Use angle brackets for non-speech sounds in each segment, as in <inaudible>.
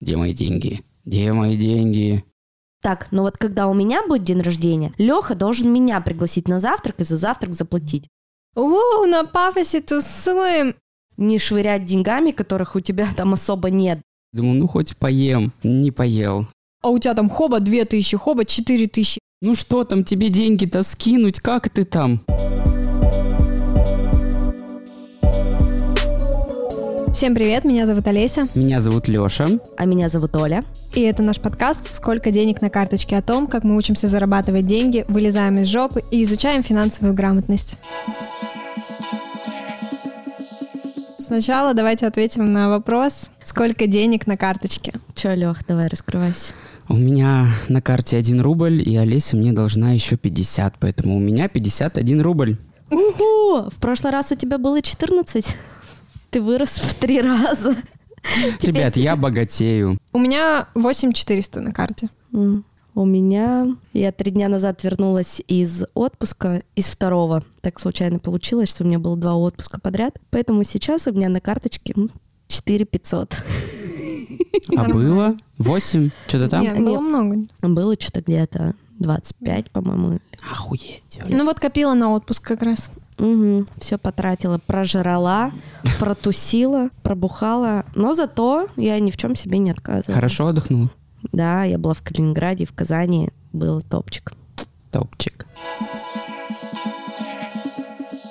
Где мои деньги? Где мои деньги? Так, ну вот когда у меня будет день рождения, Леха должен меня пригласить на завтрак и за завтрак заплатить. У, на пафосе тусуем. Не швырять деньгами, которых у тебя там особо нет. Думаю, ну хоть поем. Не поел. А у тебя там хоба 2000, хоба 4000. Ну что там тебе деньги-то скинуть? Как ты там? Всем привет, меня зовут Олеся. Меня зовут Лёша. А меня зовут Оля. И это наш подкаст «Сколько денег на карточке» о том, как мы учимся зарабатывать деньги, вылезаем из жопы и изучаем финансовую грамотность. Сначала давайте ответим на вопрос, сколько денег на карточке. Чё, Лех, давай раскрывайся. У меня на карте 1 рубль, и Олеся мне должна еще 50, поэтому у меня 51 рубль. Ого! В прошлый раз у тебя было 14. Ты вырос в три раза. <laughs> Ребят, я богатею. У меня 8400 на карте. У меня... Я три дня назад вернулась из отпуска, из второго. Так случайно получилось, что у меня было два отпуска подряд. Поэтому сейчас у меня на карточке м, 4 500. А было 8? Что-то там? Нет, было много. Было что-то где-то 25, по-моему. Охуеть. Ну вот копила на отпуск как раз. Угу, все потратила, прожрала, протусила, пробухала. Но зато я ни в чем себе не отказывала. Хорошо отдохнул? Да, я была в Калининграде, в Казани, был топчик. Топчик.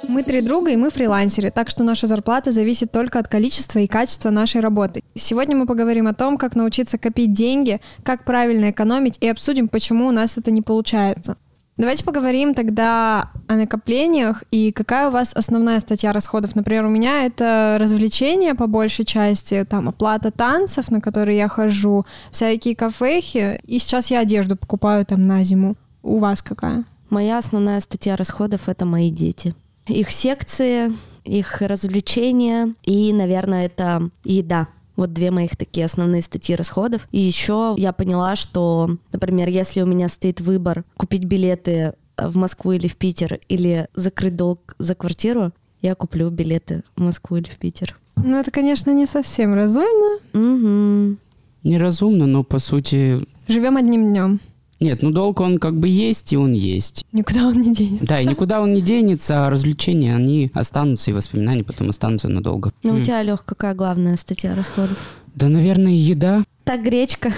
Мы три друга, и мы фрилансеры, так что наша зарплата зависит только от количества и качества нашей работы. Сегодня мы поговорим о том, как научиться копить деньги, как правильно экономить, и обсудим, почему у нас это не получается. Давайте поговорим тогда о накоплениях и какая у вас основная статья расходов. Например, у меня это развлечения по большей части, там оплата танцев, на которые я хожу, всякие кафехи, и сейчас я одежду покупаю там на зиму. У вас какая? Моя основная статья расходов — это мои дети. Их секции, их развлечения и, наверное, это еда. Вот две моих такие основные статьи расходов. И еще я поняла, что, например, если у меня стоит выбор купить билеты в Москву или в Питер, или закрыть долг за квартиру, я куплю билеты в Москву или в Питер. Ну, это, конечно, не совсем разумно. Угу. Неразумно, но по сути... Живем одним днем. Нет, ну долг он как бы есть, и он есть. Никуда он не денется. Да, и никуда он не денется, а развлечения, они останутся, и воспоминания потом останутся надолго. Ну, у тебя, Лех, какая главная статья расходов? Да, наверное, еда. Так, гречка.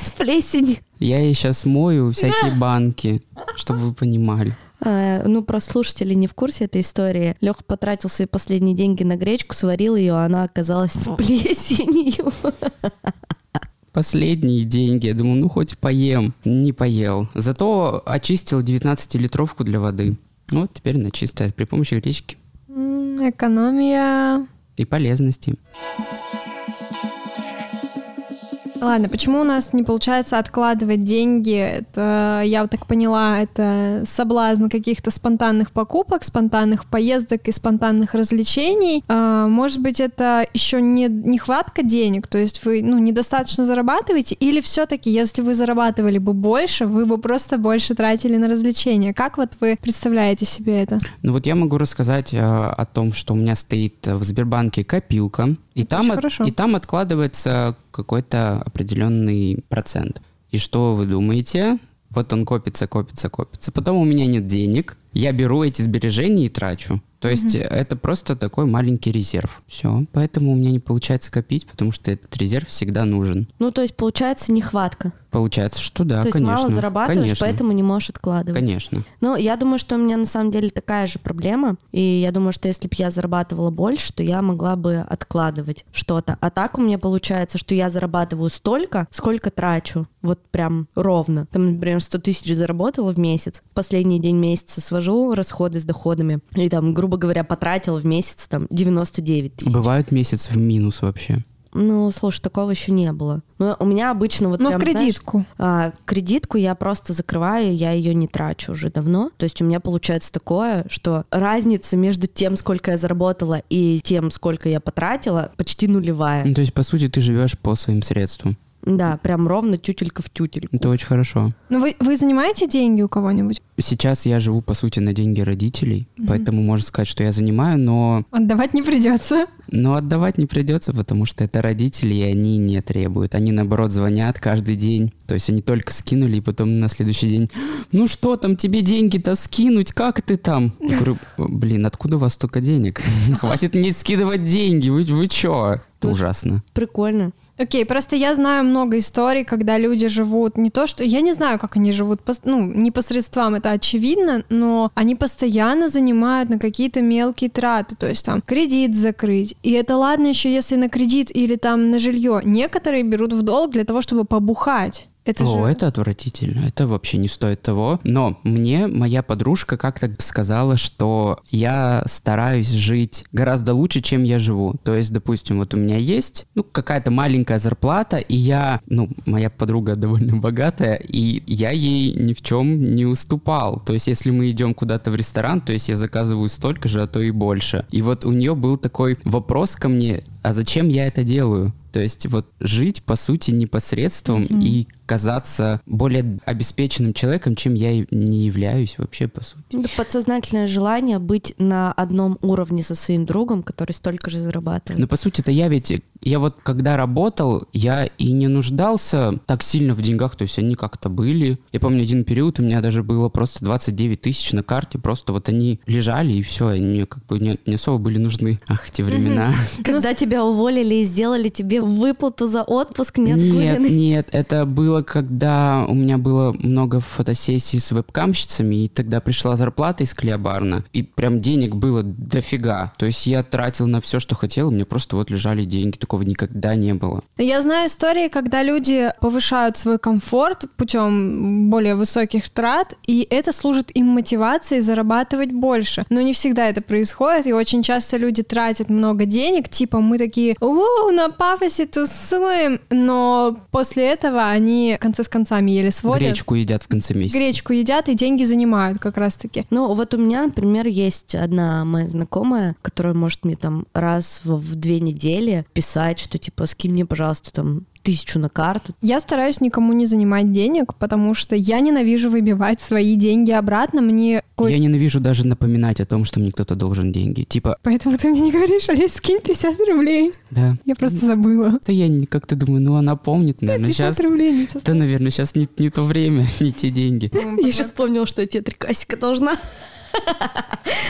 С плесенью. Я ей сейчас мою всякие банки, чтобы вы понимали. А, ну, просто слушатели не в курсе этой истории. Леха потратил свои последние деньги на гречку, сварил ее, а она оказалась с плесенью. Последние деньги. Я думал, ну хоть поем. Не поел. Зато очистил 19-литровку для воды. Ну, Вот теперь она чистая при помощи гречки Экономия. и полезности. Ладно, почему у нас не получается откладывать деньги? Это, я вот так поняла, это соблазн каких-то спонтанных покупок, спонтанных поездок и спонтанных развлечений. А, может быть, это еще не нехватка денег, то есть вы ну, недостаточно зарабатываете, или все-таки, если вы зарабатывали бы больше, вы бы просто больше тратили на развлечения? Как вот вы представляете себе это? Ну вот я могу рассказать э, о том, что у меня стоит в Сбербанке копилка, и Это там, от- хорошо. и там откладывается какой-то определенный процент. И что вы думаете? Вот он копится, копится, копится. Потом у меня нет денег, я беру эти сбережения и трачу. То есть э, это просто такой маленький резерв. Все. Поэтому у меня не получается копить, потому что этот резерв всегда нужен. Ну, то есть, получается, нехватка. Получается, что да, то есть, конечно. мало зарабатываешь, конечно, поэтому не можешь откладывать. Конечно. Ну, я думаю, что у меня на самом деле такая же проблема. И я думаю, что если бы я зарабатывала больше, то я могла бы откладывать что-то. А так у меня получается, что я зарабатываю столько, сколько трачу. Вот прям ровно. Там, например, 100 тысяч заработала в месяц. В последний день месяца свожу расходы с доходами. И там, грубо говоря, потратила в месяц там 99 тысяч. Бывают месяц в минус вообще. Ну, слушай, такого еще не было. Но у меня обычно вот Ну, в прям, знаешь, кредитку. а, кредитку я просто закрываю, я ее не трачу уже давно. То есть у меня получается такое, что разница между тем, сколько я заработала, и тем, сколько я потратила, почти нулевая. Ну, то есть, по сути, ты живешь по своим средствам. Да, прям ровно тютелька в тютельку. Это очень хорошо. Ну, вы, вы занимаете деньги у кого-нибудь? сейчас я живу, по сути, на деньги родителей, поэтому можно сказать, что я занимаю, но... Отдавать не придется. Но отдавать не придется, потому что это родители, и они не требуют. Они, наоборот, звонят каждый день. То есть они только скинули, и потом на следующий день, ну что там, тебе деньги-то скинуть, как ты там? Я говорю, блин, откуда у вас столько денег? <laughs> Хватит мне скидывать деньги, вы, вы чё? Это ужасно. Прикольно. Окей, просто я знаю много историй, когда люди живут не то, что... Я не знаю, как они живут, ну, не посредством, это очевидно, но они постоянно занимают на какие-то мелкие траты, то есть там кредит закрыть. И это ладно еще, если на кредит или там на жилье. Некоторые берут в долг для того, чтобы побухать. Это О, же... это отвратительно. Это вообще не стоит того. Но мне моя подружка как-то сказала, что я стараюсь жить гораздо лучше, чем я живу. То есть, допустим, вот у меня есть ну, какая-то маленькая зарплата, и я, ну, моя подруга довольно богатая, и я ей ни в чем не уступал. То есть, если мы идем куда-то в ресторан, то есть я заказываю столько же, а то и больше. И вот у нее был такой вопрос ко мне, а зачем я это делаю? То есть вот жить, по сути, непосредством Мгм. и казаться более обеспеченным человеком, чем я и не являюсь вообще, по сути. Это подсознательное желание быть на одном уровне со своим другом, который столько же зарабатывает. Но по сути-то я ведь, я вот когда работал, я и не нуждался так сильно в деньгах, то есть они как-то были. Я помню, один период у меня даже было просто 29 тысяч на карте, просто вот они лежали и все, они как бы не, не особо были нужны. Ах, те времена. <laughs> Когда тебя уволили и сделали тебе выплату за отпуск Нет, неоткуренный. нет, это было, когда у меня было много фотосессий с вебкамщицами, и тогда пришла зарплата из Клеобарна, и прям денег было дофига. То есть я тратил на все, что хотел, у меня просто вот лежали деньги, такого никогда не было. Я знаю истории, когда люди повышают свой комфорт путем более высоких трат, и это служит им мотивацией зарабатывать больше. Но не всегда это происходит, и очень часто люди тратят много денег, типа мы такие, у на пафосе тусуем, но после этого они концы с концами еле сводят. Гречку едят в конце месяца. Гречку едят и деньги занимают как раз-таки. Ну, вот у меня, например, есть одна моя знакомая, которая может мне там раз в, в две недели писать, что типа скинь мне, пожалуйста, там тысячу на карту. Я стараюсь никому не занимать денег, потому что я ненавижу выбивать свои деньги обратно. Мне Я ненавижу даже напоминать о том, что мне кто-то должен деньги. Типа, Поэтому ты мне не говоришь, Олесь, скинь 50 рублей. да. Я просто забыла. Да я как-то думаю, ну она помнит, наверное, 50 сейчас... рублей не Да, наверное, сейчас не, не то время, <laughs> не те деньги. Я сейчас вспомнила, что я тебе три касика должна.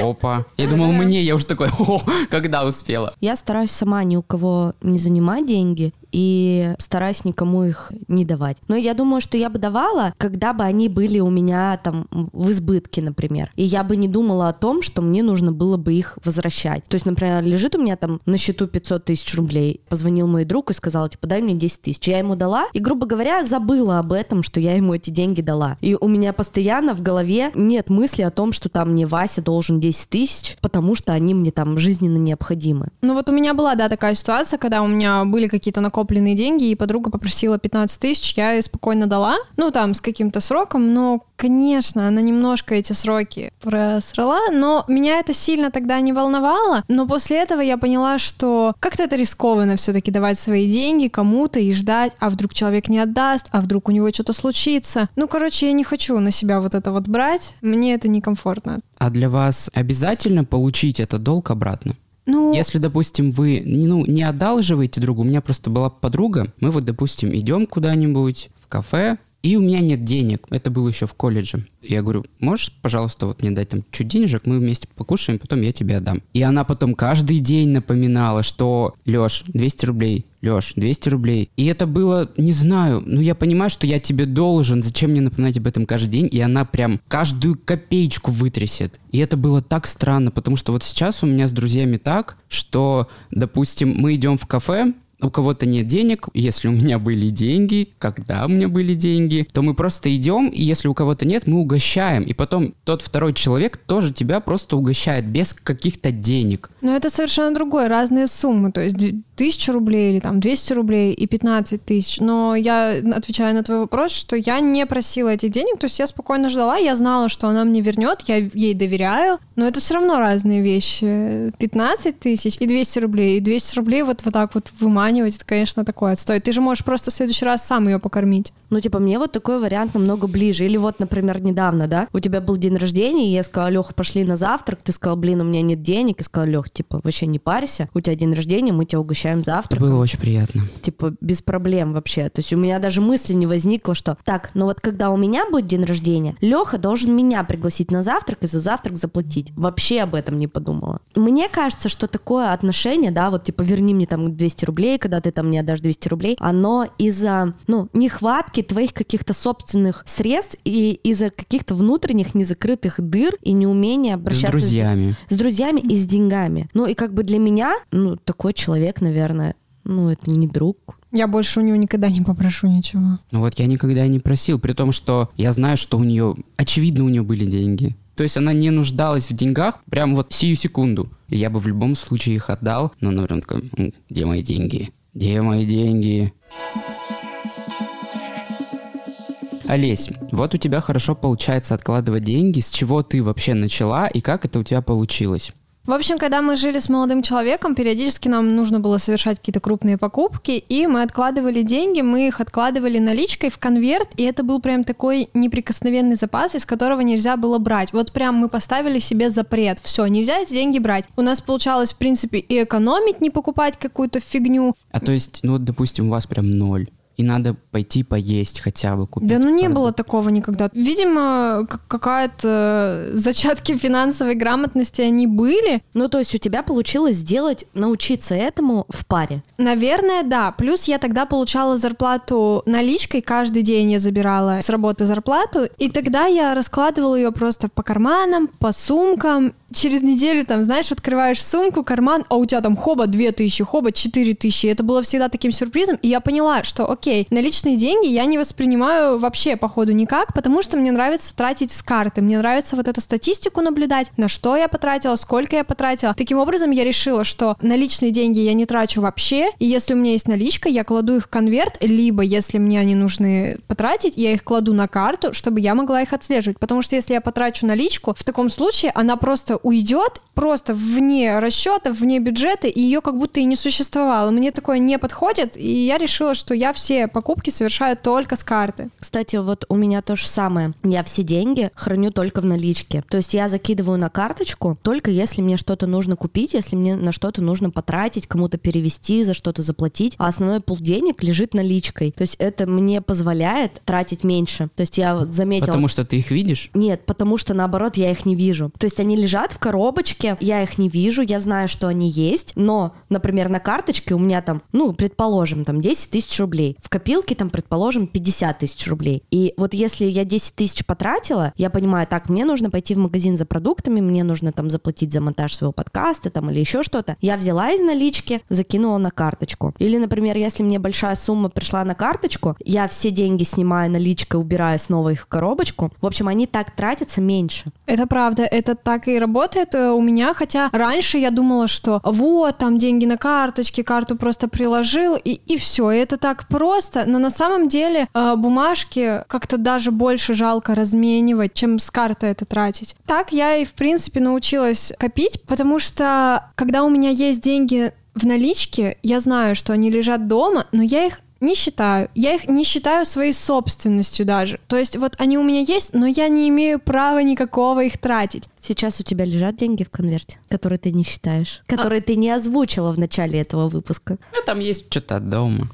Опа. Я думал, мне, я уже такой, <laughs> о, когда успела. Я стараюсь сама ни у кого не занимать деньги и стараюсь никому их не давать. Но я думаю, что я бы давала, когда бы они были у меня там в избытке, например. И я бы не думала о том, что мне нужно было бы их возвращать. То есть, например, лежит у меня там на счету 500 тысяч рублей. Позвонил мой друг и сказал, типа, дай мне 10 тысяч. Я ему дала и, грубо говоря, забыла об этом, что я ему эти деньги дала. И у меня постоянно в голове нет мысли о том, что там мне Вася должен 10 тысяч, потому что они мне там жизненно необходимы. Ну вот у меня была, да, такая ситуация, когда у меня были какие-то накопленные деньги, и подруга попросила 15 тысяч, я ей спокойно дала, ну там с каким-то сроком, но, конечно, она немножко эти сроки просрала, но меня это сильно тогда не волновало, но после этого я поняла, что как-то это рискованно все-таки давать свои деньги кому-то и ждать, а вдруг человек не отдаст, а вдруг у него что-то случится. Ну, короче, я не хочу на себя вот это вот брать, мне это некомфортно. А для вас обязательно получить этот долг обратно? Ну, Если, допустим, вы ну, не одалживаете другу, у меня просто была подруга, мы вот, допустим, идем куда-нибудь в кафе, и у меня нет денег. Это было еще в колледже. Я говорю, можешь, пожалуйста, вот мне дать там чуть денежек, мы вместе покушаем, потом я тебе отдам. И она потом каждый день напоминала, что, Леш, 200 рублей, Леш, 200 рублей. И это было, не знаю, ну я понимаю, что я тебе должен, зачем мне напоминать об этом каждый день? И она прям каждую копеечку вытрясет. И это было так странно, потому что вот сейчас у меня с друзьями так, что, допустим, мы идем в кафе, у кого-то нет денег, если у меня были деньги, когда у меня были деньги, то мы просто идем, и если у кого-то нет, мы угощаем. И потом тот второй человек тоже тебя просто угощает без каких-то денег. Но это совершенно другое, разные суммы. То есть д- тысяча рублей или там 200 рублей и 15 тысяч. Но я отвечаю на твой вопрос, что я не просила этих денег, то есть я спокойно ждала, я знала, что она мне вернет, я ей доверяю, но это все равно разные вещи. 15 тысяч и 200 рублей. И 200 рублей вот, вот так вот выманивать, это, конечно, такое отстой. Ты же можешь просто в следующий раз сам ее покормить. Ну, типа, мне вот такой вариант намного ближе. Или вот, например, недавно, да, у тебя был день рождения, и я сказала, Леха, пошли на завтрак, ты сказал, блин, у меня нет денег, и сказал, Лех, типа, вообще не парься, у тебя день рождения, мы тебя угощаем завтраком. Это было очень приятно. Типа, без проблем вообще. То есть у меня даже мысли не возникло, что так, ну вот когда у меня будет день рождения, Леха должен меня пригласить на завтрак и за завтрак заплатить. Вообще об этом не подумала. Мне кажется, что такое отношение, да, вот типа верни мне там 200 рублей, когда ты там мне отдашь 200 рублей, оно из-за, ну, нехватки твоих каких-то собственных средств и из-за каких-то внутренних незакрытых дыр и неумения обращаться С друзьями. С, с друзьями и с деньгами. Ну и как бы для меня, ну, такой человек, наверное, ну, это не друг, я больше у него никогда не попрошу ничего. Ну вот я никогда и не просил, при том, что я знаю, что у нее, очевидно, у нее были деньги. То есть она не нуждалась в деньгах прям вот сию секунду. И я бы в любом случае их отдал, но, наверное, такой, где мои деньги? Где мои деньги? Олесь, вот у тебя хорошо получается откладывать деньги. С чего ты вообще начала и как это у тебя получилось? В общем, когда мы жили с молодым человеком, периодически нам нужно было совершать какие-то крупные покупки, и мы откладывали деньги, мы их откладывали наличкой в конверт, и это был прям такой неприкосновенный запас, из которого нельзя было брать. Вот прям мы поставили себе запрет. Все, нельзя эти деньги брать. У нас получалось, в принципе, и экономить, не покупать какую-то фигню. А то есть, ну вот, допустим, у вас прям ноль и надо пойти поесть хотя бы купить. Да ну не было такого никогда. Видимо, какая-то зачатки финансовой грамотности они были. Ну то есть у тебя получилось сделать, научиться этому в паре? Наверное, да. Плюс я тогда получала зарплату наличкой, каждый день я забирала с работы зарплату, и тогда я раскладывала ее просто по карманам, по сумкам, через неделю, там, знаешь, открываешь сумку, карман, а у тебя там хоба 2000, хоба 4000. Это было всегда таким сюрпризом. И я поняла, что, окей, наличные деньги я не воспринимаю вообще, походу, никак, потому что мне нравится тратить с карты. Мне нравится вот эту статистику наблюдать, на что я потратила, сколько я потратила. Таким образом, я решила, что наличные деньги я не трачу вообще, и если у меня есть наличка, я кладу их в конверт, либо, если мне они нужны потратить, я их кладу на карту, чтобы я могла их отслеживать. Потому что если я потрачу наличку, в таком случае она просто уйдет просто вне расчета, вне бюджета, и ее как будто и не существовало. Мне такое не подходит, и я решила, что я все покупки совершаю только с карты. Кстати, вот у меня то же самое. Я все деньги храню только в наличке. То есть я закидываю на карточку только если мне что-то нужно купить, если мне на что-то нужно потратить, кому-то перевести, за что-то заплатить, а основной пул денег лежит наличкой. То есть это мне позволяет тратить меньше. То есть я вот заметила... Потому что ты их видишь? Нет, потому что наоборот я их не вижу. То есть они лежат в коробочке, я их не вижу, я знаю, что они есть, но, например, на карточке у меня там, ну, предположим, там 10 тысяч рублей. В копилке там, предположим, 50 тысяч рублей. И вот если я 10 тысяч потратила, я понимаю, так, мне нужно пойти в магазин за продуктами, мне нужно там заплатить за монтаж своего подкаста там или еще что-то. Я взяла из налички, закинула на карточку. Или, например, если мне большая сумма пришла на карточку, я все деньги снимаю наличкой, убираю снова их в коробочку. В общем, они так тратятся меньше. Это правда, это так и работает э, у меня, хотя раньше я думала, что вот, там деньги на карточке, карту просто приложил, и, и все, это так просто, но на самом деле э, бумажки как-то даже больше жалко разменивать, чем с карты это тратить. Так я и, в принципе, научилась копить, потому что когда у меня есть деньги в наличке, я знаю, что они лежат дома, но я их не считаю. Я их не считаю своей собственностью даже. То есть вот они у меня есть, но я не имею права никакого их тратить. Сейчас у тебя лежат деньги в конверте, которые ты не считаешь, которые а... ты не озвучила в начале этого выпуска. Ну, там есть что-то дома.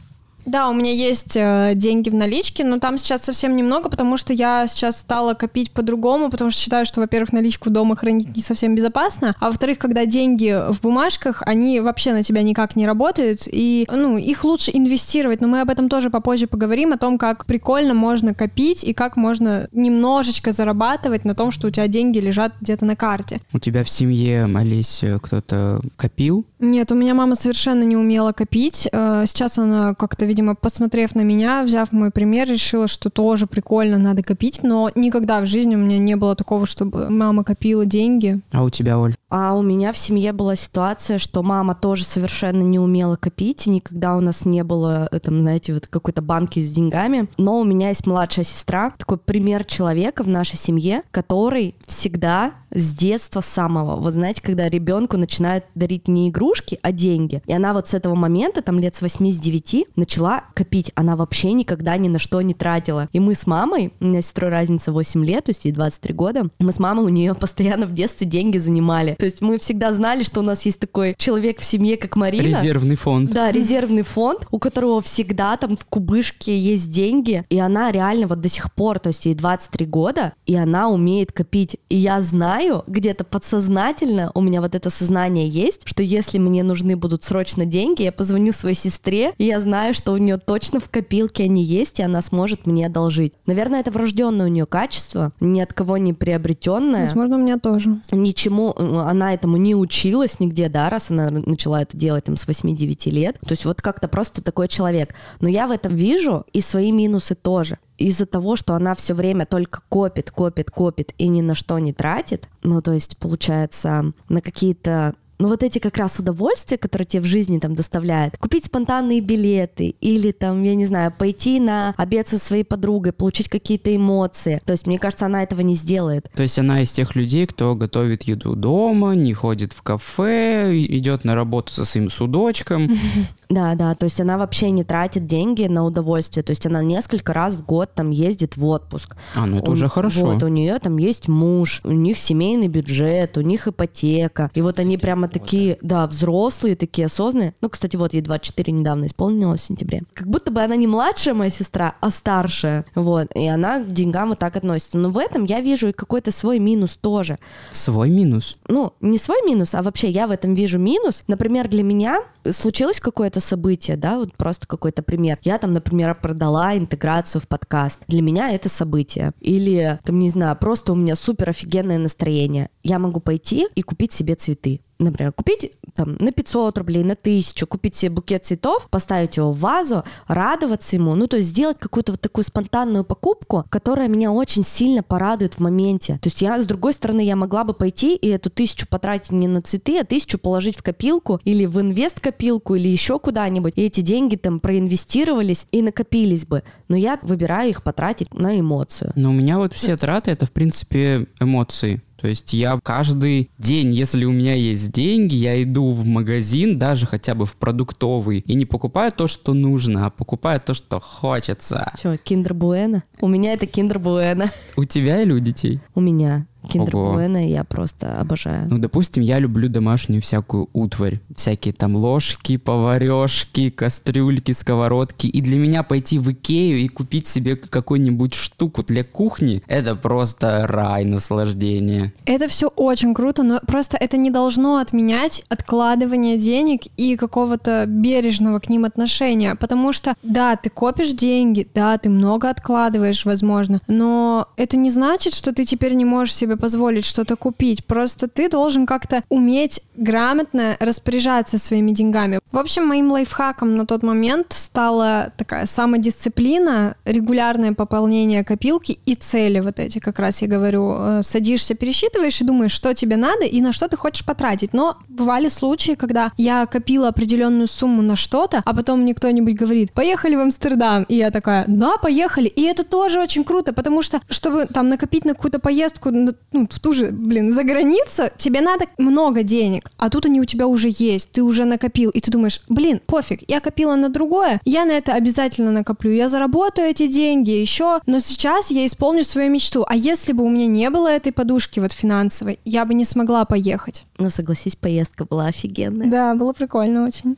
Да, у меня есть э, деньги в наличке, но там сейчас совсем немного, потому что я сейчас стала копить по-другому, потому что считаю, что, во-первых, наличку дома хранить не совсем безопасно, а во-вторых, когда деньги в бумажках, они вообще на тебя никак не работают, и, ну, их лучше инвестировать, но мы об этом тоже попозже поговорим, о том, как прикольно можно копить и как можно немножечко зарабатывать на том, что у тебя деньги лежат где-то на карте. У тебя в семье, Олеся, кто-то копил? Нет, у меня мама совершенно не умела копить, э, сейчас она как-то видимо, посмотрев на меня, взяв мой пример, решила, что тоже прикольно, надо копить, но никогда в жизни у меня не было такого, чтобы мама копила деньги. А у тебя, Оль? А у меня в семье была ситуация, что мама тоже совершенно не умела копить, и никогда у нас не было, э, там, знаете, вот какой-то банки с деньгами. Но у меня есть младшая сестра, такой пример человека в нашей семье, который всегда с детства самого, вот знаете, когда ребенку начинают дарить не игрушки, а деньги. И она вот с этого момента, там лет с 8 с 9, начала копить. Она вообще никогда ни на что не тратила. И мы с мамой, у меня с сестрой разница 8 лет, то есть ей 23 года, мы с мамой у нее <laughs> постоянно в детстве деньги занимали. То есть мы всегда знали, что у нас есть такой человек в семье, как Марина. Резервный фонд. Да, резервный фонд, у которого всегда там в кубышке есть деньги, и она реально вот до сих пор, то есть ей 23 года, и она умеет копить. И я знаю, где-то подсознательно у меня вот это сознание есть, что если мне нужны будут срочно деньги, я позвоню своей сестре, и я знаю, что у нее точно в копилке они есть, и она сможет мне одолжить. Наверное, это врожденное у нее качество, ни от кого не приобретенное. Возможно, у меня тоже. Ничему э, она этому не училась нигде, да, раз она начала это делать там с 8-9 лет. То есть вот как-то просто такой человек. Но я в этом вижу и свои минусы тоже из-за того, что она все время только копит, копит, копит и ни на что не тратит, ну, то есть, получается, на какие-то ну вот эти как раз удовольствия, которые тебе в жизни там доставляют, купить спонтанные билеты или там, я не знаю, пойти на обед со своей подругой, получить какие-то эмоции. То есть, мне кажется, она этого не сделает. То есть она из тех людей, кто готовит еду дома, не ходит в кафе, идет на работу со своим судочком. <laughs> Да, да, то есть она вообще не тратит деньги на удовольствие, то есть она несколько раз в год там ездит в отпуск. А, ну это У- уже хорошо. Вот, у нее там есть муж, у них семейный бюджет, у них ипотека. И вот они прямо такие, да, взрослые, такие осознанные. Ну, кстати, вот ей 24 недавно исполнилось в сентябре. Как будто бы она не младшая моя сестра, а старшая. Вот, и она к деньгам вот так относится. Но в этом я вижу и какой-то свой минус тоже. Свой минус. Ну, не свой минус, а вообще я в этом вижу минус. Например, для меня случилось какое-то событие, да, вот просто какой-то пример. Я там, например, продала интеграцию в подкаст. Для меня это событие. Или, там, не знаю, просто у меня супер офигенное настроение. Я могу пойти и купить себе цветы. Например, купить там на 500 рублей, на 1000, купить себе букет цветов, поставить его в вазу, радоваться ему, ну, то есть сделать какую-то вот такую спонтанную покупку, которая меня очень сильно порадует в моменте. То есть я, с другой стороны, я могла бы пойти и эту тысячу потратить не на цветы, а тысячу положить в копилку или в инвест-копилку или еще куда-нибудь, и эти деньги там проинвестировались и накопились бы. Но я выбираю их потратить на эмоцию. Но у меня вот все траты это, в принципе, эмоции. То есть я каждый день, если у меня есть деньги, я иду в магазин, даже хотя бы в продуктовый, и не покупаю то, что нужно, а покупаю то, что хочется. Че, киндер буэна? У меня это киндер буэна. У тебя или у детей? У меня киндер буэна я просто обожаю. Ну, допустим, я люблю домашнюю всякую утварь. Всякие там ложки, поварешки, кастрюльки, сковородки. И для меня пойти в Икею и купить себе какую-нибудь штуку для кухни, это просто рай наслаждения. Это все очень круто, но просто это не должно отменять откладывание денег и какого-то бережного к ним отношения. Потому что, да, ты копишь деньги, да, ты много откладываешь, возможно, но это не значит, что ты теперь не можешь себе позволить что-то купить. Просто ты должен как-то уметь грамотно распоряжаться своими деньгами. В общем, моим лайфхаком на тот момент стала такая самодисциплина, регулярное пополнение копилки и цели вот эти, как раз я говорю, э, садишься, пересчитываешь и думаешь, что тебе надо и на что ты хочешь потратить. Но бывали случаи, когда я копила определенную сумму на что-то, а потом мне кто-нибудь говорит, поехали в Амстердам. И я такая, да, поехали. И это тоже очень круто, потому что, чтобы там накопить на какую-то поездку, ну, в ту же, блин, за границу, тебе надо много денег, а тут они у тебя уже есть, ты уже накопил, и ты думаешь, блин, пофиг, я копила на другое, я на это обязательно накоплю, я заработаю эти деньги еще, но сейчас я исполню свою мечту. А если бы у меня не было этой подушки вот финансовой, я бы не смогла поехать. Ну, согласись, поездка была офигенная. Да, было прикольно очень.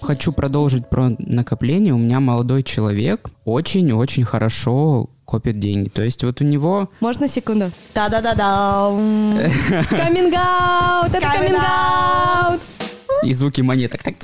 Хочу продолжить про накопление. У меня молодой человек очень-очень хорошо копит деньги. То есть вот у него Можно секунду? Да-да-да-да. Каминг-аут! Это каминг-аут! и звуки монеток. Так.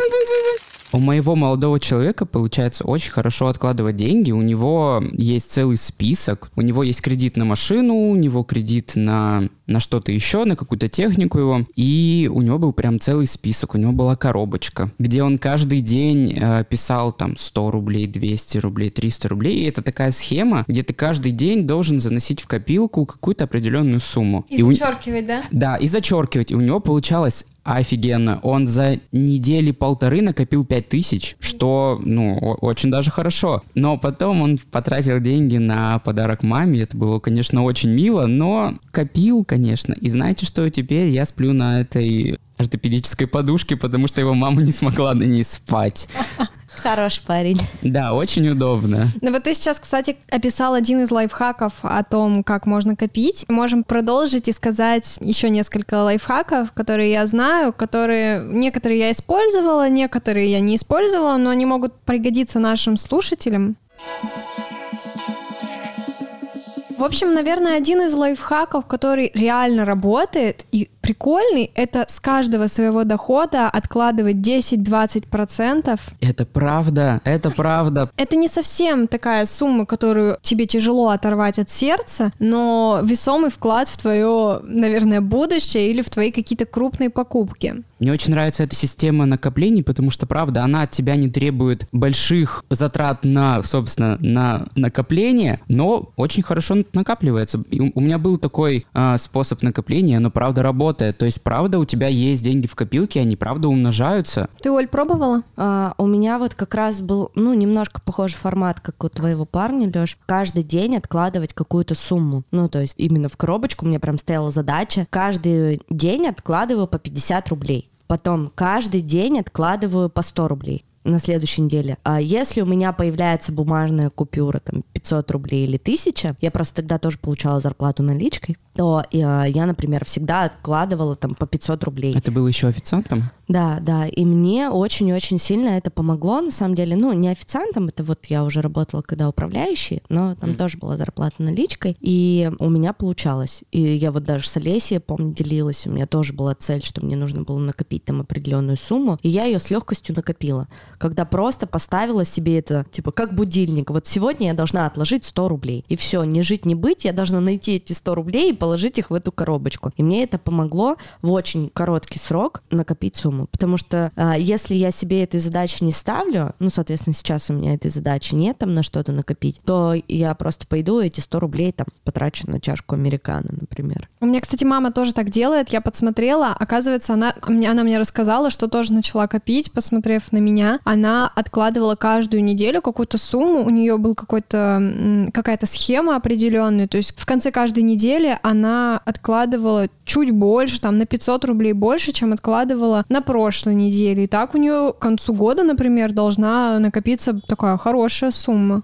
У моего молодого человека получается очень хорошо откладывать деньги. У него есть целый список. У него есть кредит на машину, у него кредит на, на что-то еще, на какую-то технику его. И у него был прям целый список. У него была коробочка, где он каждый день э, писал там 100 рублей, 200 рублей, 300 рублей. И это такая схема, где ты каждый день должен заносить в копилку какую-то определенную сумму. И, и зачеркивать, у... да? Да, и зачеркивать. И у него получалось Офигенно. Он за недели полторы накопил 5000, что, ну, очень даже хорошо. Но потом он потратил деньги на подарок маме. Это было, конечно, очень мило, но копил, конечно. И знаете, что теперь я сплю на этой ортопедической подушке, потому что его мама не смогла на ней спать. Хороший парень. Да, очень удобно. Ну вот ты сейчас, кстати, описал один из лайфхаков о том, как можно копить. Можем продолжить и сказать еще несколько лайфхаков, которые я знаю, которые некоторые я использовала, некоторые я не использовала, но они могут пригодиться нашим слушателям. В общем, наверное, один из лайфхаков, который реально работает и прикольный, это с каждого своего дохода откладывать 10-20%. Это правда, это правда. Это не совсем такая сумма, которую тебе тяжело оторвать от сердца, но весомый вклад в твое, наверное, будущее или в твои какие-то крупные покупки. Мне очень нравится эта система накоплений, потому что, правда, она от тебя не требует больших затрат на, собственно, на накопление, но очень хорошо накапливается. И у меня был такой э, способ накопления, но, правда, работает. То есть, правда, у тебя есть деньги в копилке, они, правда, умножаются. Ты, Оль, пробовала? А, у меня вот как раз был, ну, немножко похожий формат, как у твоего парня, Лёш. Каждый день откладывать какую-то сумму. Ну, то есть, именно в коробочку мне прям стояла задача. Каждый день откладываю по 50 рублей. Потом каждый день откладываю по 100 рублей на следующей неделе. А если у меня появляется бумажная купюра, там, 500 рублей или 1000, я просто тогда тоже получала зарплату наличкой, то э, я, например, всегда откладывала там по 500 рублей. Это был еще официантом? Да, да, и мне очень-очень сильно это помогло, на самом деле, ну, не официантом, это вот я уже работала когда управляющий, но там mm. тоже была зарплата наличкой, и у меня получалось. И я вот даже с Олесей, помню, делилась, у меня тоже была цель, что мне нужно было накопить там определенную сумму, и я ее с легкостью накопила, когда просто поставила себе это, типа, как будильник, вот сегодня я должна отложить 100 рублей, и все, не жить, не быть, я должна найти эти 100 рублей и положить их в эту коробочку. И мне это помогло в очень короткий срок накопить сумму. Потому что а, если я себе этой задачи не ставлю, ну, соответственно, сейчас у меня этой задачи нет там на что-то накопить, то я просто пойду эти 100 рублей там потрачу на чашку американо, например. У меня, кстати, мама тоже так делает. Я подсмотрела, оказывается, она, она мне рассказала, что тоже начала копить, посмотрев на меня. Она откладывала каждую неделю какую-то сумму, у нее был какой-то какая-то схема определенная, то есть в конце каждой недели она откладывала чуть больше, там на 500 рублей больше, чем откладывала на прошлой неделе. И так у нее к концу года, например, должна накопиться такая хорошая сумма.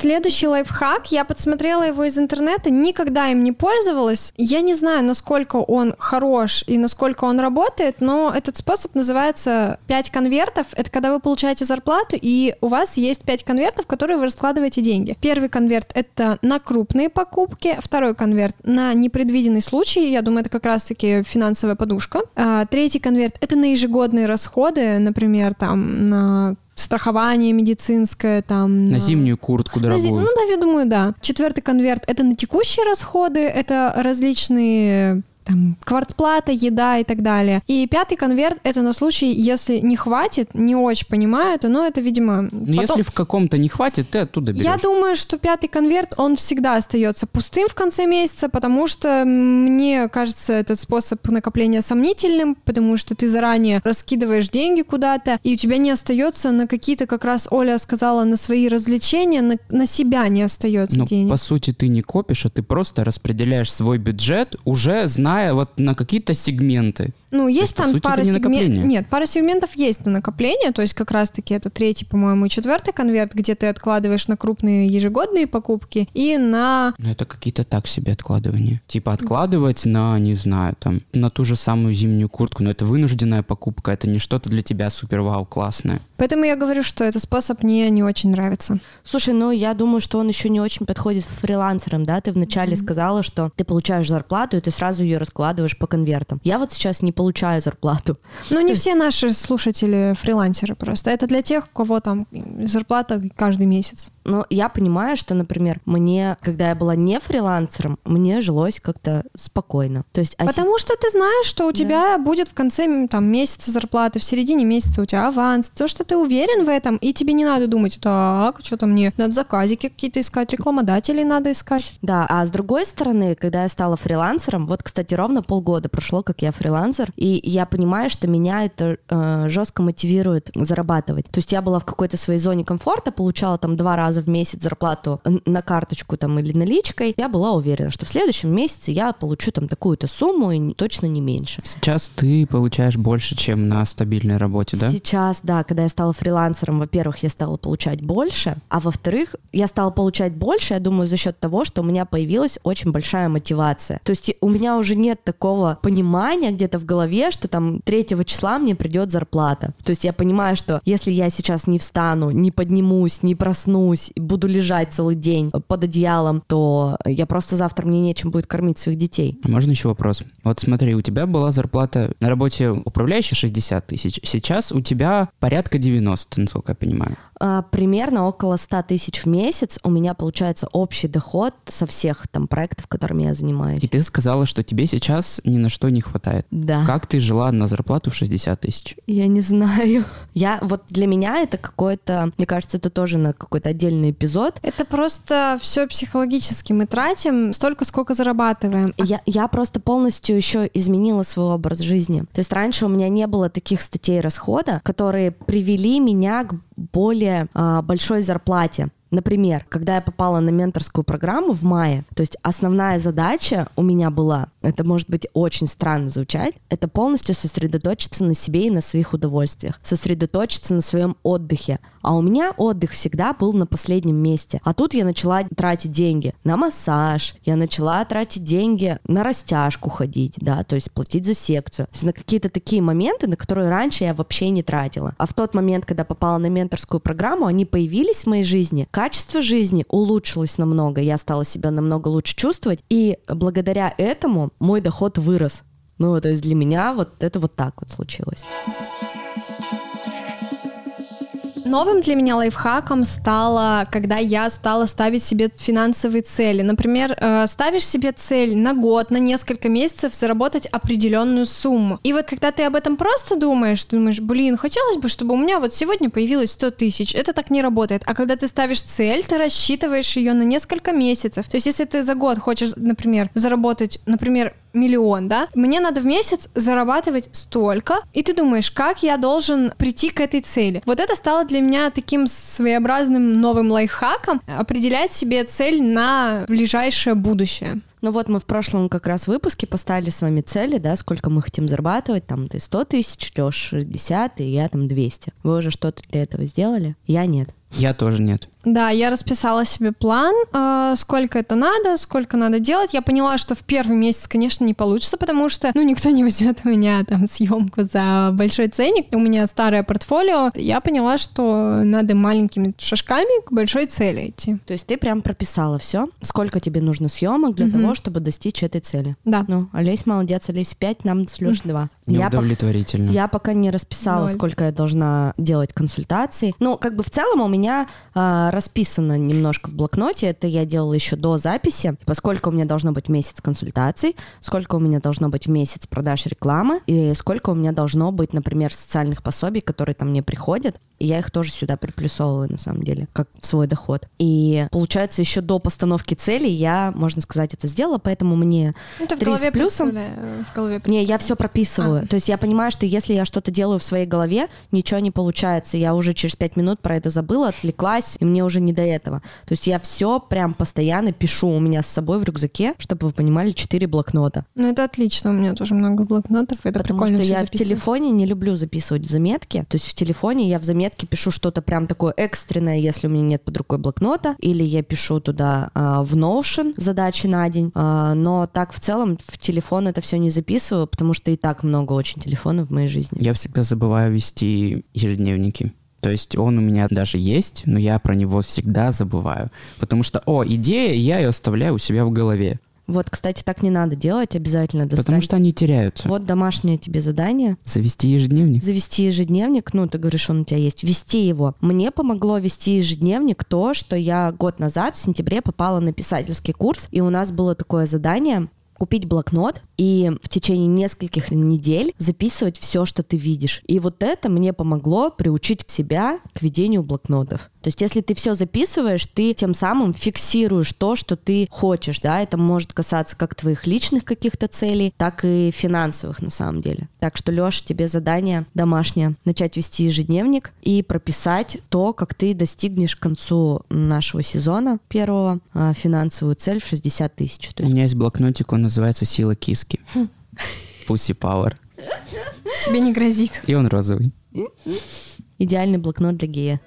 Следующий лайфхак, я подсмотрела его из интернета, никогда им не пользовалась. Я не знаю, насколько он хорош и насколько он работает, но этот способ называется 5 конвертов. Это когда вы получаете зарплату, и у вас есть 5 конвертов, в которые вы раскладываете деньги. Первый конверт — это на крупные покупки, второй конверт — на непредвиденный случай, я думаю, это как раз-таки финансовая подушка. А, третий конверт — это на ежегодные расходы, например, там, на страхование медицинское, там... На, на... зимнюю куртку дорогую. Зи... Ну да, я думаю, да. Четвертый конверт — это на текущие расходы, это различные там, квартплата, еда и так далее. И пятый конверт — это на случай, если не хватит, не очень понимаю это, но это, видимо... Но потом... если в каком-то не хватит, ты оттуда берешь. Я думаю, что пятый конверт, он всегда остается пустым в конце месяца, потому что мне кажется этот способ накопления сомнительным, потому что ты заранее раскидываешь деньги куда-то, и у тебя не остается на какие-то, как раз Оля сказала, на свои развлечения, на, на себя не остается но, денег. по сути, ты не копишь, а ты просто распределяешь свой бюджет, уже зная зная вот на какие-то сегменты. Ну, есть, есть там сути, пара сегментов. Нет, пара сегментов есть на накопление, то есть как раз-таки это третий, по-моему, и четвертый конверт, где ты откладываешь на крупные ежегодные покупки и на... Ну, это какие-то так себе откладывания. Типа откладывать на, не знаю, там, на ту же самую зимнюю куртку, но это вынужденная покупка, это не что-то для тебя супер-вау классное. Поэтому я говорю, что этот способ мне не очень нравится. Слушай, ну я думаю, что он еще не очень подходит фрилансерам, да? Ты вначале mm-hmm. сказала, что ты получаешь зарплату, и ты сразу ее раскладываешь по конвертам. Я вот сейчас не получаю зарплату. Ну, не все наши слушатели фрилансеры просто. Это для тех, у кого там зарплата каждый месяц. Но я понимаю, что, например, мне, когда я была не фрилансером, мне жилось как-то спокойно. То есть, а Потому что ты знаешь, что у Да. тебя будет в конце там, месяца зарплаты, в середине месяца у тебя аванс. То, что ты уверен в этом, и тебе не надо думать, так, что-то мне надо заказики какие-то искать, рекламодателей надо искать. Да, а с другой стороны, когда я стала фрилансером, вот, кстати, ровно полгода прошло, как я фрилансер, и я понимаю, что меня это э, жестко мотивирует зарабатывать. То есть я была в какой-то своей зоне комфорта, получала там два раза в месяц зарплату на карточку там или наличкой. Я была уверена, что в следующем месяце я получу там такую-то сумму и точно не меньше. Сейчас ты получаешь больше, чем на стабильной работе, да? Сейчас, да, когда я стала фрилансером, во-первых, я стала получать больше, а во-вторых, я стала получать больше, я думаю, за счет того, что у меня появилась очень большая мотивация. То есть у меня уже нет такого понимания где-то в голове, что там 3 числа мне придет зарплата. То есть я понимаю, что если я сейчас не встану, не поднимусь, не проснусь, буду лежать целый день под одеялом, то я просто завтра мне нечем будет кормить своих детей. А Можно еще вопрос? Вот смотри, у тебя была зарплата на работе управляющая 60 тысяч. Сейчас у тебя порядка 90, насколько я понимаю. А, примерно около 100 тысяч в месяц у меня получается общий доход со всех там проектов, которыми я занимаюсь. И ты сказала, что тебе сейчас ни на что не хватает. Да. Как ты жила на зарплату в 60 тысяч? Я не знаю. Я вот для меня это какое-то, мне кажется, это тоже на какой-то отдельный эпизод. Это просто все психологически. Мы тратим столько, сколько зарабатываем. Я, я просто полностью еще изменила свой образ жизни. То есть раньше у меня не было таких статей расхода, которые привели меня к более а, большой зарплате. Например, когда я попала на менторскую программу в мае, то есть основная задача у меня была, это может быть очень странно звучать, это полностью сосредоточиться на себе и на своих удовольствиях, сосредоточиться на своем отдыхе. А у меня отдых всегда был на последнем месте. А тут я начала тратить деньги на массаж, я начала тратить деньги на растяжку ходить, да, то есть платить за секцию. То есть на какие-то такие моменты, на которые раньше я вообще не тратила. А в тот момент, когда попала на менторскую программу, они появились в моей жизни. Качество жизни улучшилось намного, я стала себя намного лучше чувствовать, и благодаря этому мой доход вырос. Ну, то есть для меня вот это вот так вот случилось. Новым для меня лайфхаком стало, когда я стала ставить себе финансовые цели. Например, э, ставишь себе цель на год, на несколько месяцев заработать определенную сумму. И вот когда ты об этом просто думаешь, ты думаешь, блин, хотелось бы, чтобы у меня вот сегодня появилось 100 тысяч. Это так не работает. А когда ты ставишь цель, ты рассчитываешь ее на несколько месяцев. То есть если ты за год хочешь, например, заработать, например, миллион, да, мне надо в месяц зарабатывать столько, и ты думаешь, как я должен прийти к этой цели. Вот это стало для меня таким своеобразным новым лайфхаком определять себе цель на ближайшее будущее. Ну вот мы в прошлом как раз выпуске поставили с вами цели, да, сколько мы хотим зарабатывать, там ты 100 тысяч, Лёш 60, и я там 200. Вы уже что-то для этого сделали? Я нет. Я тоже нет. Да, я расписала себе план, э, сколько это надо, сколько надо делать. Я поняла, что в первый месяц, конечно, не получится, потому что, ну, никто не возьмет у <laughs> меня там съемку за большой ценник. У меня старое портфолио. Я поняла, что надо маленькими шажками к большой цели идти. То есть ты прям прописала все, сколько тебе нужно съемок для Мгм. того, чтобы достичь этой цели. Да. Ну, Олесь молодец, Олесь 5, нам с Лёш 2. Я, пок- Неудовлетворительно. я пока не расписала, Ноль. сколько я должна делать консультаций. Ну, как бы в целом у меня а, расписано немножко в блокноте. Это я делала еще до записи. Типа, сколько у меня должно быть месяц консультаций, сколько у меня должно быть в месяц продаж рекламы, и сколько у меня должно быть, например, социальных пособий, которые там мне приходят. И я их тоже сюда приплюсовываю, на самом деле, как в свой доход. И получается, еще до постановки целей я, можно сказать, это сделала, поэтому мне Ну, ты в Три голове с плюсом? В голове не, я все прописываю. То есть я понимаю, что если я что-то делаю в своей голове, ничего не получается. Я уже через пять минут про это забыла, отвлеклась, и мне уже не до этого. То есть я все прям постоянно пишу у меня с собой в рюкзаке, чтобы вы понимали, четыре блокнота. Ну, это отлично, у меня тоже много блокнотов, это Потому прикольно что всё я в записывать. телефоне не люблю записывать заметки. То есть в телефоне я в заметке пишу что-то прям такое экстренное, если у меня нет под рукой блокнота, или я пишу туда а, в Notion задачи на день. А, но так в целом в телефон это все не записываю, потому что и так много очень телефонов в моей жизни. Я всегда забываю вести ежедневники. То есть он у меня даже есть, но я про него всегда забываю. Потому что, о, идея, я ее оставляю у себя в голове. Вот, кстати, так не надо делать обязательно. Достать. Потому что они теряются. Вот домашнее тебе задание. Завести ежедневник. Завести ежедневник, ну, ты говоришь, он у тебя есть, вести его. Мне помогло вести ежедневник то, что я год назад, в сентябре, попала на писательский курс, и у нас было такое задание купить блокнот и в течение нескольких недель записывать все, что ты видишь. И вот это мне помогло приучить себя к ведению блокнотов. То есть, если ты все записываешь, ты тем самым фиксируешь то, что ты хочешь, да, это может касаться как твоих личных каких-то целей, так и финансовых на самом деле. Так что, Леша, тебе задание домашнее начать вести ежедневник и прописать то, как ты достигнешь к концу нашего сезона первого а, финансовую цель в 60 тысяч. У меня есть блокнотик, он называется «Сила киски». Pussy Power. Тебе не грозит. И он розовый. Идеальный блокнот для гея.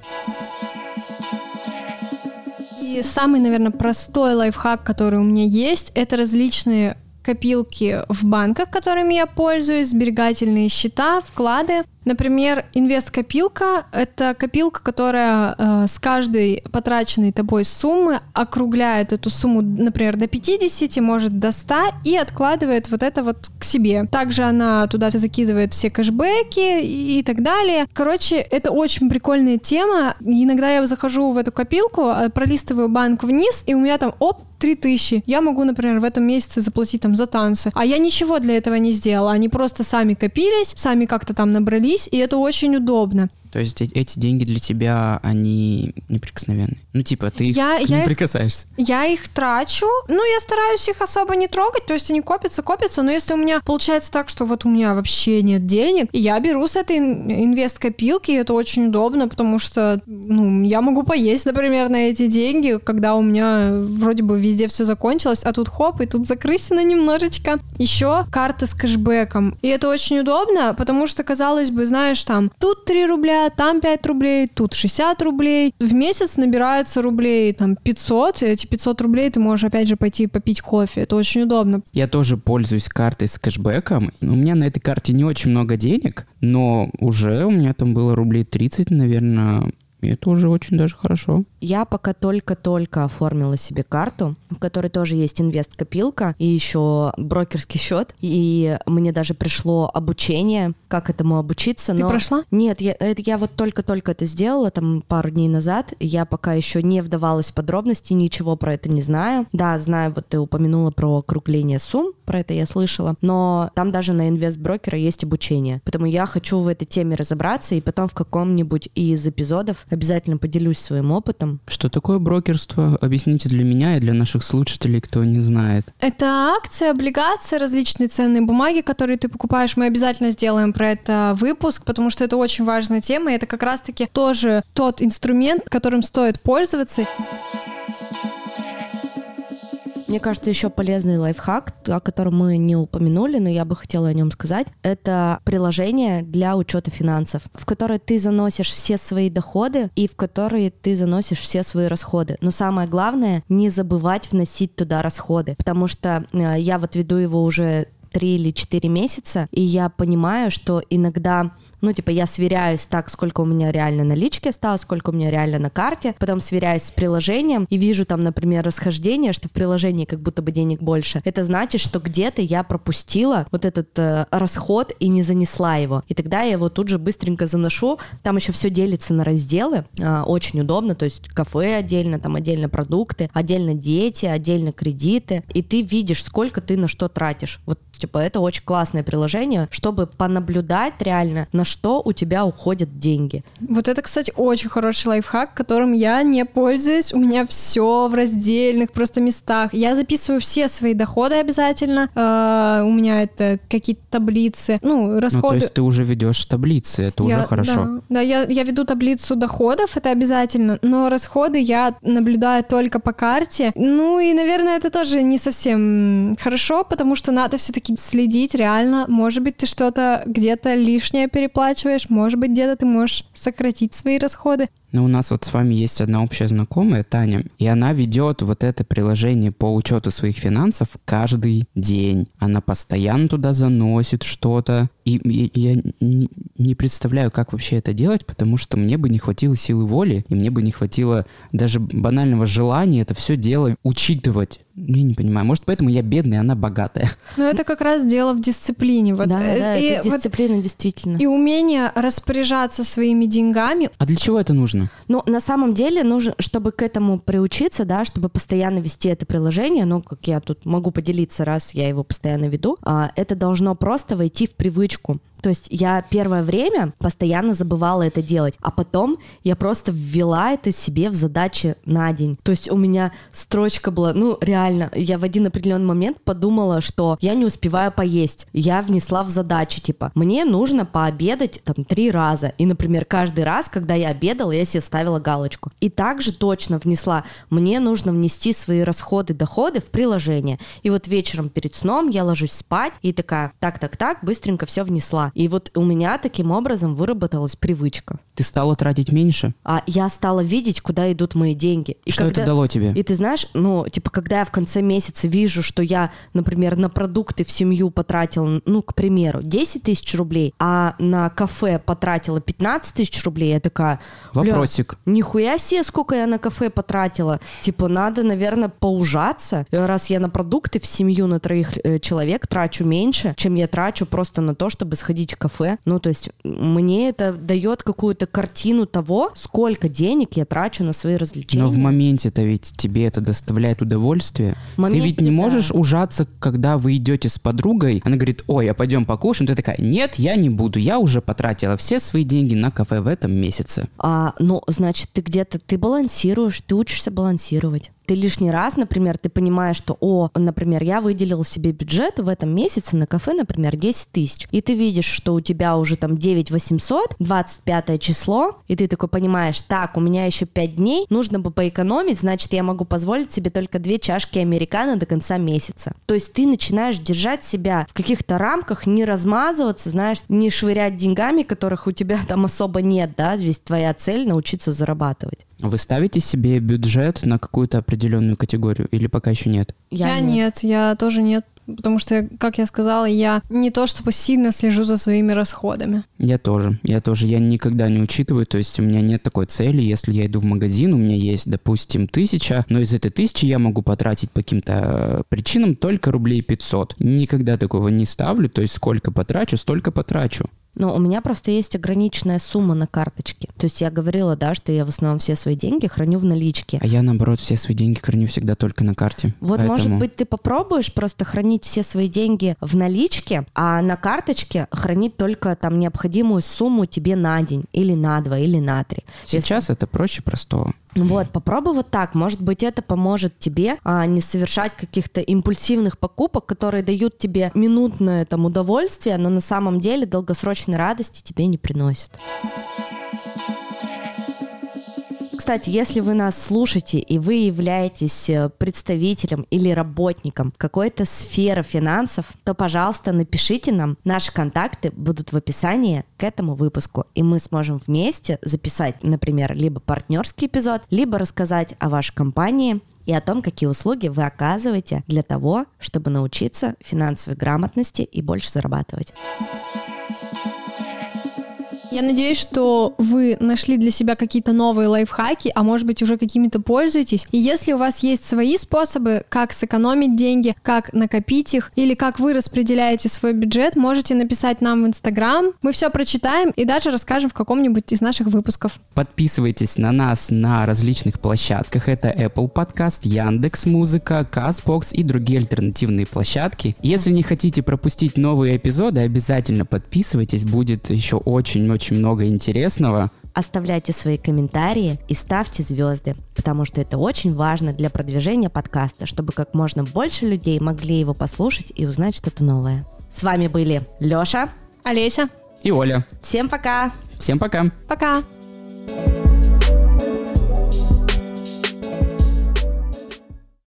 И самый, наверное, простой лайфхак, который у меня есть, это различные копилки в банках, которыми я пользуюсь, сберегательные счета, вклады. Например, инвест-копилка — это копилка, которая э, с каждой потраченной тобой суммы округляет эту сумму, например, до 50, может до 100 и откладывает вот это вот к себе. Также она туда закидывает все кэшбэки и, и так далее. Короче, это очень прикольная тема. Иногда я захожу в эту копилку, э, пролистываю банк вниз, и у меня там, оп, 3000. Я могу, например, в этом месяце заплатить там за танцы. А я ничего для этого не сделала. Они просто сами копились, сами как-то там набрались собрались, и это очень удобно. То есть эти деньги для тебя, они неприкосновенные? Ну, типа, ты их я, не я прикасаешься? я их трачу, ну, я стараюсь их особо не трогать, то есть они копятся, копятся, но если у меня получается так, что вот у меня вообще нет денег, я беру с этой инвест-копилки, и это очень удобно, потому что, ну, я могу поесть, например, на эти деньги, когда у меня вроде бы везде все закончилось, а тут хоп, и тут закрысено немножечко. Еще карта с кэшбэком. И это очень удобно, потому что, казалось бы, знаешь, там, тут 3 рубля, там 5 рублей, тут 60 рублей. В месяц набирается рублей там 500, и эти 500 рублей ты можешь опять же пойти попить кофе. Это очень удобно. Я тоже пользуюсь картой с кэшбэком. У меня на этой карте не очень много денег, но уже у меня там было рублей 30, наверное, и это уже очень даже хорошо. Я пока только-только оформила себе карту, в которой тоже есть инвест-копилка и еще брокерский счет. И мне даже пришло обучение, как этому обучиться. Ты но... прошла? Нет, я, это, я вот только-только это сделала, там пару дней назад. Я пока еще не вдавалась в подробности, ничего про это не знаю. Да, знаю, вот ты упомянула про округление сумм, про это я слышала, но там даже на инвест-брокера есть обучение. Поэтому я хочу в этой теме разобраться и потом в каком-нибудь из эпизодов обязательно поделюсь своим опытом. Что такое брокерство? Объясните для меня и для наших слушателей, кто не знает. Это акции, облигации, различные ценные бумаги, которые ты покупаешь. Мы обязательно сделаем про это выпуск, потому что это очень важная тема, и это как раз-таки тоже тот инструмент, которым стоит пользоваться. Мне кажется, еще полезный лайфхак, о котором мы не упомянули, но я бы хотела о нем сказать, это приложение для учета финансов, в которое ты заносишь все свои доходы и в которые ты заносишь все свои расходы. Но самое главное, не забывать вносить туда расходы, потому что э, я вот веду его уже три или четыре месяца, и я понимаю, что иногда ну, типа, я сверяюсь так, сколько у меня реально налички осталось, сколько у меня реально на карте, потом сверяюсь с приложением и вижу там, например, расхождение, что в приложении как будто бы денег больше. Это значит, что где-то я пропустила вот этот э, расход и не занесла его. И тогда я его тут же быстренько заношу. Там еще все делится на разделы. Э, очень удобно, то есть кафе отдельно, там отдельно продукты, отдельно дети, отдельно кредиты. И ты видишь, сколько ты на что тратишь. Вот Типа, это очень классное приложение, чтобы понаблюдать реально, на что у тебя уходят деньги. Вот это, кстати, очень хороший лайфхак, которым я не пользуюсь. У меня все в раздельных просто местах. Я записываю все свои доходы обязательно. Uh, у меня это какие-то таблицы. Ну, расходы. Ну, то есть ты уже ведешь таблицы, это я, уже хорошо. Да, да я, я веду таблицу доходов, это обязательно, но расходы я наблюдаю только по карте. Ну и, наверное, это тоже не совсем хорошо, потому что надо все-таки следить реально. Может быть, ты что-то где-то лишнее переплачиваешь, может быть, где-то ты можешь сократить свои расходы. Но у нас вот с вами есть одна общая знакомая, Таня, и она ведет вот это приложение по учету своих финансов каждый день. Она постоянно туда заносит что-то. И, и я не, не представляю, как вообще это делать, потому что мне бы не хватило силы воли, и мне бы не хватило даже банального желания это все дело учитывать. Я не понимаю. Может, поэтому я бедная, она богатая. Но это как раз дело в дисциплине. Вот. Да, Э, да, и это вот- дисциплина действительно. и умение распоряжаться своими деньгами. А для чего это нужно? Ну, на самом деле, нужно, чтобы к этому приучиться, да, чтобы постоянно вести это приложение, ну, как я тут могу поделиться, раз я его постоянно веду, а, это должно просто войти в привычку привычку. То есть я первое время постоянно забывала это делать, а потом я просто ввела это себе в задачи на день. То есть у меня строчка была, ну реально, я в один определенный момент подумала, что я не успеваю поесть. Я внесла в задачи, типа, мне нужно пообедать там три раза. И, например, каждый раз, когда я обедала, я себе ставила галочку. И также точно внесла, мне нужно внести свои расходы, доходы в приложение. И вот вечером перед сном я ложусь спать и такая, так-так-так, быстренько все внесла. И вот у меня таким образом выработалась привычка. Ты стала тратить меньше? А я стала видеть, куда идут мои деньги. И Что это дало тебе? И ты знаешь, ну, типа, когда я в конце месяца вижу, что я, например, на продукты в семью потратила, ну, к примеру, 10 тысяч рублей, а на кафе потратила 15 тысяч рублей, я такая... «Бля, Вопросик. Нихуя себе, сколько я на кафе потратила. Типа, надо, наверное, поужаться, раз я на продукты в семью на троих э, человек трачу меньше, чем я трачу просто на то, чтобы сходить в кафе. Ну, то есть, мне это дает какую-то картину того, сколько денег я трачу на свои развлечения. Но в моменте-то ведь тебе это доставляет удовольствие. Моменте, ты ведь не да. можешь ужаться, когда вы идете с подругой. Она говорит, ой, а пойдем покушаем. Ты такая, нет, я не буду. Я уже потратила все свои деньги на кафе в этом месяце. А, ну, значит, ты где-то, ты балансируешь, ты учишься балансировать. Ты лишний раз, например, ты понимаешь, что, о, например, я выделил себе бюджет в этом месяце на кафе, например, 10 тысяч. И ты видишь, что у тебя уже там 9 800, 25 число, и ты такой понимаешь, так, у меня еще 5 дней, нужно бы поэкономить, значит, я могу позволить себе только две чашки американо до конца месяца. То есть ты начинаешь держать себя в каких-то рамках, не размазываться, знаешь, не швырять деньгами, которых у тебя там особо нет, да, ведь твоя цель научиться зарабатывать. Вы ставите себе бюджет на какую-то определенную категорию или пока еще нет? Я, нет, я тоже нет. Потому что, как я сказала, я не то чтобы сильно слежу за своими расходами. Я тоже. Я тоже. Я никогда не учитываю. То есть у меня нет такой цели. Если я иду в магазин, у меня есть, допустим, тысяча, но из этой тысячи я могу потратить по каким-то э, причинам только рублей 500. Никогда такого не ставлю. То есть сколько потрачу, столько потрачу. Но у меня просто есть ограниченная сумма на карточке. То есть я говорила, да, что я в основном все свои деньги храню в наличке. А я, наоборот, все свои деньги храню всегда только на карте. Вот, Поэтому... может быть, ты попробуешь просто хранить все свои деньги в наличке, а на карточке хранить только там необходимую сумму тебе на день, или на два, или на три. Если- Сейчас это проще простого. Вот, попробуй вот так. Может быть, это поможет тебе а, не совершать каких-то импульсивных покупок, которые дают тебе минутное там удовольствие, но на самом деле долгосрочной радости тебе не приносят. Кстати, если вы нас слушаете и вы являетесь э, представителем или работником какой-то сферы финансов, то, пожалуйста, напишите нам. Наши контакты будут в описании к этому выпуску, и мы сможем вместе записать, например, либо партнерский эпизод, либо рассказать о вашей компании и о том, какие услуги вы оказываете для того, чтобы научиться финансовой грамотности и больше зарабатывать. Я надеюсь, что вы нашли для себя какие-то новые лайфхаки, а может быть уже какими-то пользуетесь. И если у вас есть свои способы, как сэкономить деньги, как накопить их, или как вы распределяете свой бюджет, можете написать нам в Инстаграм. Мы все прочитаем и даже расскажем в каком-нибудь из наших выпусков. Подписывайтесь на нас на различных площадках. Это Apple Podcast, Яндекс Музыка, Castbox и другие альтернативные площадки. Если не хотите пропустить новые эпизоды, обязательно подписывайтесь. Будет еще очень-очень много интересного. Оставляйте свои комментарии и ставьте звезды, потому что это очень важно для продвижения подкаста, чтобы как можно больше людей могли его послушать и узнать что-то новое. С вами были Лёша. Олеся, И Оля. Всем пока! Всем пока! пока!